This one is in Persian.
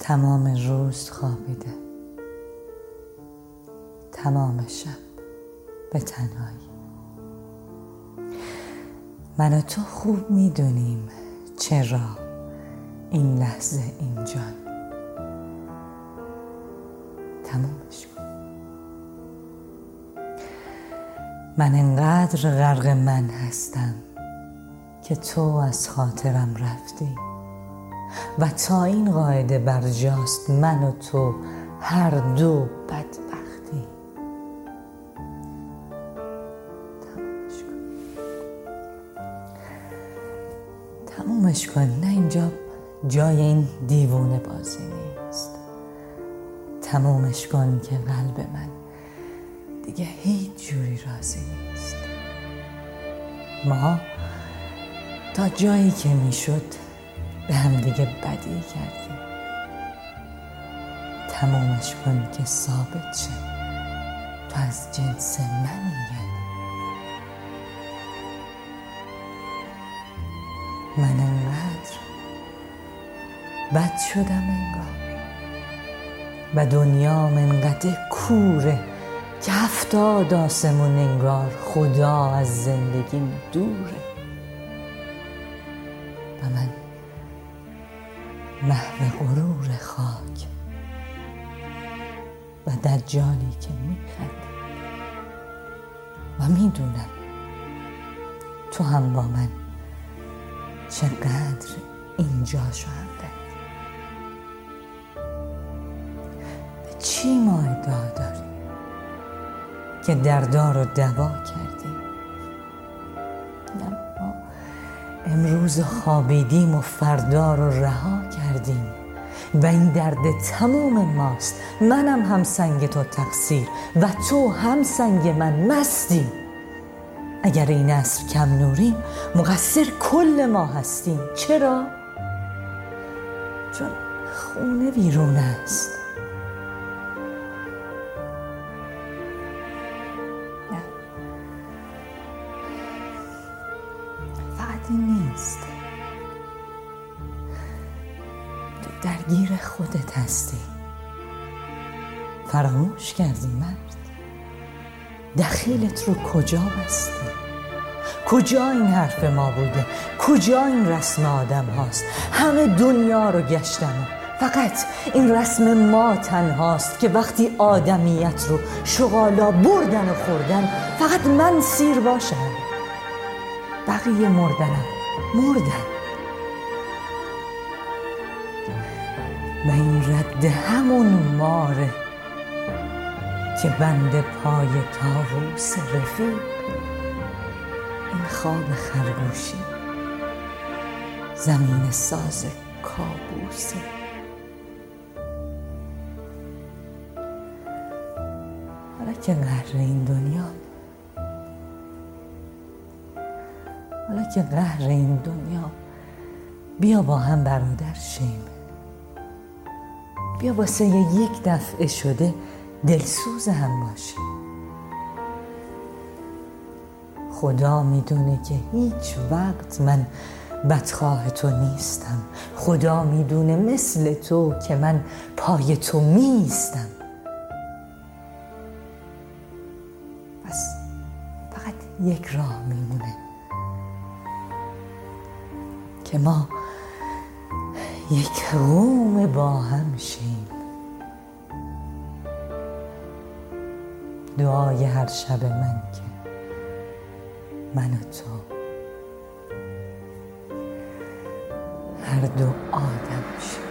تمام روز خوابیده. تمام شب به تنهایی. من و تو خوب می‌دونیم چرا این لحظه اینجا. تمامش کن من انقدر غرق من هستم که تو از خاطرم رفتی. و تا این قاعده برجاست من و تو هر دو بدبختی. تمومش کن. تمومش کن. نه اینجا جای این دیوونه بازی نیست. تمومش کن که قلب من دیگه هیچ جوری راضی نیست. ما تا جایی که می‌شد به هم دیگه بدی کردیم تمومش کن که ثابت شه. تو از جنس منی من انقدر بد شدم انگار. و دنیا انقدر کوره که هفتاد آسمون انگار خدا از زندگیم دوره. و من محو غرور خاک و دجالی که میخنده و می‌دونم تو هم با من چقدر اینجا شده به چی ما ادعا داریم که دردار رو دوا کردیم امروز خوابیدیم و فردا رو رها کردیم. و این درد تموم ماست. منم هم سنگ تو تقصیر و تو هم سنگ من مستیم. اگر این اصر کم نوریم مقصر کل ما هستیم. چرا؟ چون خونه بیرون است. این نیست. تو درگیر خودت هستی. فراموش کردی مرد. دخیلت رو کجا بستی کجا این حرف ما بوده؟ کجا این رسم آدم هاست؟ همه دنیا رو گشتم فقط این رسم ما تنهاست که وقتی آدمیت رو شغالا بردن و خوردن فقط من سیر باشم. بقیه مردنم. مردن. و این رد همون ماره که بند پای تاووس رفیق. این خواب خرگوشی. زمین ساز کابوسه حالا که قهر این دنیا حالا که قهر این دنیا بیا با هم برادر شیم. بیا واسه یک دفعه شده دلسوز هم باشیم. خدا می‌دونه که هیچ وقت من بدخواه تو نیستم. خدا می‌دونه مثل تو که من پای تو میستم پس فقط یک راه میمونه. که ما یک قوم با هم شیم. دعای هر شب من که من و تو. هر دو آدم شیم.